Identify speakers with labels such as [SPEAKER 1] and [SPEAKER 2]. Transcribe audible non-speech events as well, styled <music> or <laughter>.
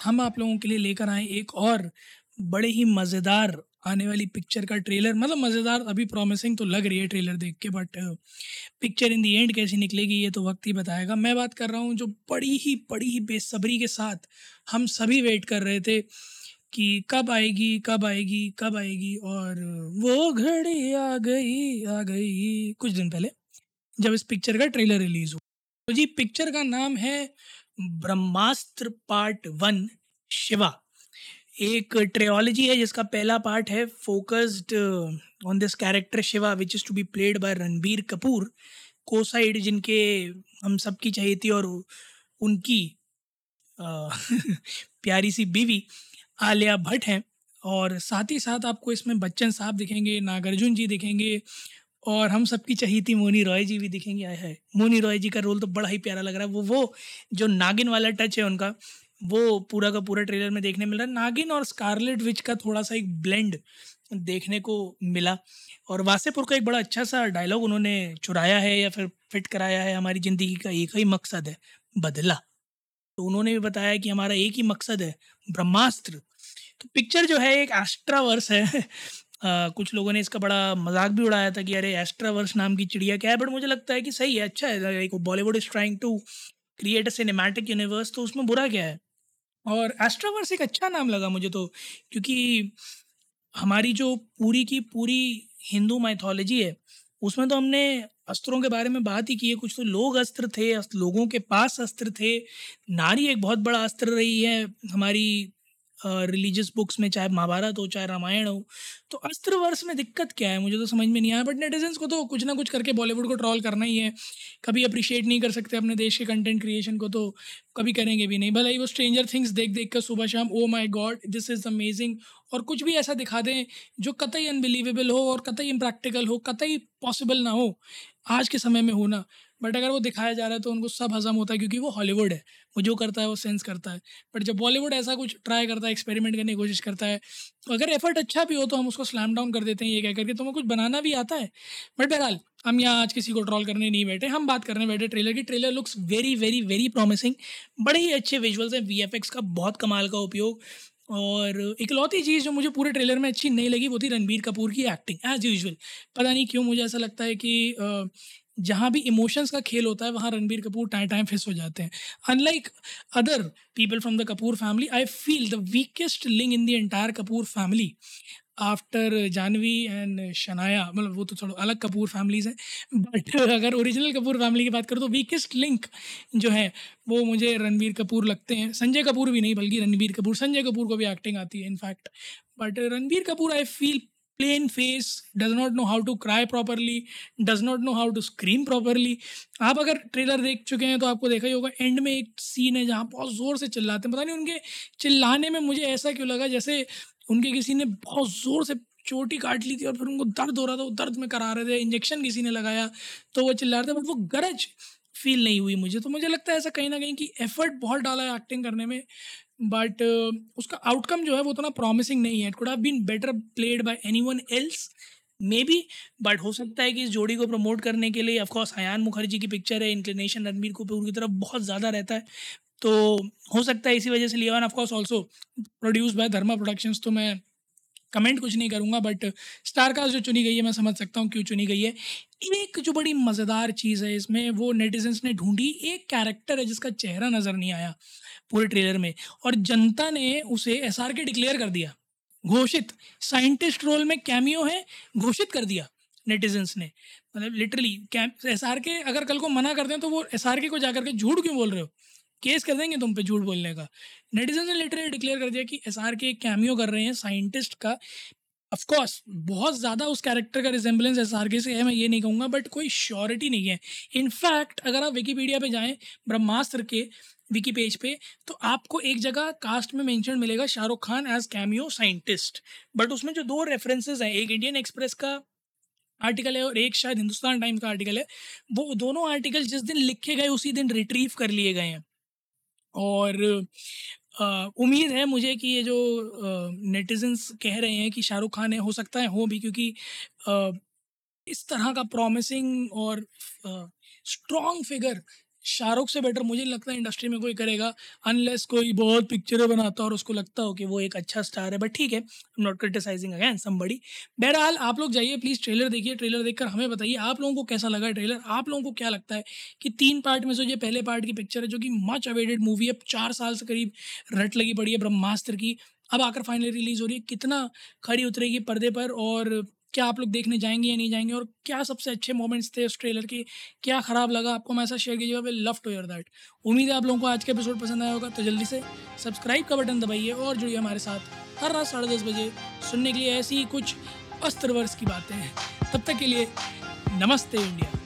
[SPEAKER 1] हम आप लोगों के लिए लेकर आए एक और बड़े ही मज़ेदार आने वाली पिक्चर का ट्रेलर मतलब मज़ेदार अभी प्रॉमिसिंग तो लग रही है ट्रेलर देख के but picture in the end कैसी निकलेगी ये तो वक्त ही बताएगा। मैं बात कर रहा हूँ जो बड़ी ही बड़ी ही बेसब्री के साथ हम सभी वेट कर रहे थे कि कब आएगी कब आएगी कब आएगी, और वो घड़ी आ गई आ गई कुछ दिन पहले जब इस पिक्चर का ट्रेलर रिलीज़ हुआ। तो जी पिक्चर का नाम है ब्रह्मास्त्र पार्ट वन शिवा। एक ट्रियोलॉजी है जिसका पहला पार्ट है focused on this character Shiva which is to be played by Ranbir Kapoor को साइड जिनके हम सबकी चाहिए थी और उनकी अ, <laughs> प्यारी सी बीवी आलिया भट्ट हैं। और साथ ही साथ आपको इसमें बच्चन साहब दिखेंगे नागार्जुन जी दिखेंगे और हम सबकी चाहिए थी मोनी रॉय जी भी दिखेंगे, आए है मोनी रॉय जी का रोल तो बड़ा ही प्यारा लग रहा है। वो वो जो नागिन वाला टच है उनका, वो पूरा का पूरा ट्रेलर में देखने मिल रहा है। नागिन और स्कारलेट विच का थोड़ा सा एक ब्लेंड देखने को मिला और वासेपुर का एक बड़ा अच्छा सा डायलॉग उन्होंने चुराया है या फिर फिट कराया है, हमारी ज़िंदगी का एक ही मकसद है, बदला। तो उन्होंने भी बताया कि हमारा एक ही मकसद है, ब्रह्मास्त्र। तो पिक्चर जो है, एक एस्ट्रावर्स है अ, कुछ लोगों ने इसका बड़ा मज़ाक भी उड़ाया था कि अरे एस्ट्रावर्स नाम की चिड़िया क्या है? बट मुझे लगता है कि सही है अच्छा है। Bollywood is trying to create a cinematic universe तो उसमें बुरा क्या है? और एस्ट्रावर्स एक अच्छा नाम लगा मुझे तो क्योंकि हमारी जो पूरी की पूरी हिंदू माइथोलॉजी है उसमें तो हमने अस्त्रों के बारे में बात ही की है। कुछ तो लोग अस्त्र थे लोगों के पास अस्त्र थे। नारी एक बहुत बड़ा अस्त्र रही है हमारी रिलीजियस बुक्स में, चाहे महाभारत हो, चाहे रामायण हो तो अस्त्र वर्ष में दिक्कत क्या है? मुझे तो समझ में नहीं आया बट नेटिजन्स को तो कुछ ना कुछ करके बॉलीवुड को ट्रॉल करना ही है। कभी अप्रिशिएट नहीं कर सकते अपने देश के कंटेंट क्रिएशन को तो कभी करेंगे भी नहीं। भले ही वो स्ट्रेंजर थिंग्स देख देख कर सुबह शाम ओ my God this is amazing और कुछ भी ऐसा दिखा दें, जो कतई अनबिलीवेबल हो और कतई इम्प्रैक्टिकल हो, कतई पॉसिबल ना हो, आज के समय में होना बट अगर वो दिखाया जा रहा है तो उनको सब हजम होता है क्योंकि वो हॉलीवुड है। वो जो करता है वो सेंस करता है। बट जब बॉलीवुड ऐसा कुछ ट्राई करता है एक्सपेरिमेंट करने की कोशिश करता है तो अगर एफर्ट अच्छा भी हो तो हम उसको स्लैम डाउन कर देते हैं, ये कह करके तुम्हें कुछ बनाना भी आता है। बट बहरहाल, हम यहाँ आज किसी को ट्रॉल करने नहीं बैठे, हम बात करने बैठे ट्रेलर की। Trailer looks very very very promising बड़े ही अच्छे विजुअल्स हैं वीएफएक्स का, बहुत कमाल का उपयोग। और इकलौती चीज़ जो मुझे पूरे ट्रेलर में अच्छी नहीं लगी, वो थी रणबीर कपूर की एक्टिंग एज यूजुअल पता नहीं क्यों मुझे ऐसा लगता है कि जहाँ भी इमोशंस का खेल होता है, वहाँ रणबीर कपूर टाइम टाइम फिस हो जाते हैं। Unlike other people from the Kapoor family I feel the weakest link in the entire Kapoor family after Janhvi and Shanaya मतलब वो तो थोड़ा अलग कपूर फैमिलीज़ हैं। बट अगर ओरिजिनल कपूर फैमिली की बात करूँ तो वीकेस्ट लिंक जो है, वो मुझे रणबीर कपूर लगते हैं। संजय कपूर भी नहीं, बल्कि रणबीर कपूर, संजय कपूर को भी एक्टिंग आती है in fact but Ranbir Kapoor I feel plain face does not know how to cry properly does not know how to scream properly आप अगर ट्रेलर देख चुके हैं तो आपको देखा ही होगा एंड में एक सीन है जहाँ बहुत ज़ोर से चिल्लाते हैं। पता नहीं उनके चिल्लाने में मुझे ऐसा क्यों लगा जैसे उनके किसी ने बहुत ज़ोर से चोटी काट ली थी और फिर उनको दर्द हो रहा था, वो दर्द में करा रहे थे इंजेक्शन किसी ने लगाया तो वो चिल्ला रहे थे बट वो गरज फील नहीं हुई मुझे। तो मुझे लगता है ऐसा कहीं ना कहीं कि एफर्ट बहुत डाला है एक्टिंग करने में। बट उसका आउटकम जो है वो उतना प्रॉमिसिंग नहीं है. Could have been better played by anyone else maybe but हो सकता है कि इस जोड़ी को प्रमोट करने के लिए ऑफकोर्स अयान मुखर्जी की पिक्चर है इंक्लिनेशन रणबीर कपूर की तरफ़ बहुत ज़्यादा रहता है. तो हो सकता है इसी वजह से लिया of course also produce by Dharma productions तो मैं कमेंट कुछ नहीं करूँगा बट स्टार कास्ट जो चुनी गई है, मैं समझ सकता हूँ क्यों चुनी गई है. एक जो बड़ी मज़ेदार चीज़ है इसमें, वो नेटिजन्स ने ढूंढी एक कैरेक्टर है जिसका चेहरा नज़र नहीं आया. पूरे ट्रेलर में और जनता ने उसे एस के डिक्लेयर कर दिया। घोषित। साइंटिस्ट रोल में कैमियो है, घोषित कर दिया नेटिजन्स ने। मतलब लिटरली एस आर के अगर कल को मना कर दें तो वो एस आर के को जाकर के झूठ क्यों बोल रहे हो? केस कर देंगे तुम पे झूठ बोलने का। नेटिजन ने लिटरली डिक्लेयर कर दिया कि एस आर के कैमियो कर रहे हैं साइंटिस्ट का। ऑफ़ कोर्स बहुत ज़्यादा उस कैरेक्टर का रिजेंबलेंस एस आर के से है, मैं ये नहीं कहूँगा बट कोई श्योरिटी नहीं है। इनफैक्ट अगर आप विकीपीडिया पे जाएँ ब्रह्मास्त्र के विकी पेज पे तो आपको एक जगह कास्ट में मेंशन मिलेगा Shahrukh Khan as cameo scientist but उसमें जो दो रेफरेंसेज हैं एक इंडियन एक्सप्रेस का आर्टिकल है और एक शायद हिंदुस्तान टाइम्स का आर्टिकल है वो दोनों आर्टिकल जिस दिन लिखे गए उसी दिन रिट्रीव कर लिए गए हैं। और उम्मीद है मुझे कि ये जो नेटिजन्स कह रहे हैं कि शाहरुख खान है हो सकता है हो भी क्योंकि आ, इस तरह का प्रॉमिसिंग और स्ट्रॉन्ग फिगर शाहरुख से बेटर मुझे लगता है इंडस्ट्री में कोई करेगा अनलेस कोई बहुत पिक्चरें बनाता और उसको लगता हो कि वो एक अच्छा स्टार है। बट ठीक है नॉट क्रिटिसाइजिंग अगैन समबडी बहरहाल, आप लोग जाइए प्लीज़ ट्रेलर देखिए। ट्रेलर देखकर हमें बताइए, आप लोगों को कैसा लगा ट्रेलर आप लोगों को क्या लगता है कि तीन पार्ट में से ये पहले पार्ट की पिक्चर है, जो कि मच अवेडेड मूवी है चार साल से करीब रट लगी पड़ी है ब्रह्मास्त्र की, अब आकर फाइनली रिलीज़ हो रही है। कितना खड़ी उतरेगी पर्दे पर और क्या आप लोग देखने जाएँगे या नहीं जाएँगे? और क्या सबसे अच्छे मोमेंट्स थे उस ट्रेलर के? क्या ख़राब लगा आपको? मैं ऐसा शेयर कीजिएगा we love to your that उम्मीद है आप लोगों को आज का एपिसोड पसंद आया होगा तो जल्दी से सब्सक्राइब का बटन दबाइए और जुड़िए हमारे साथ हर रात साढ़े दस बजे सुनने के लिए ऐसी ही कुछ अस्त्र वर्ष की बातें हैं। तब तक के लिए नमस्ते इंडिया।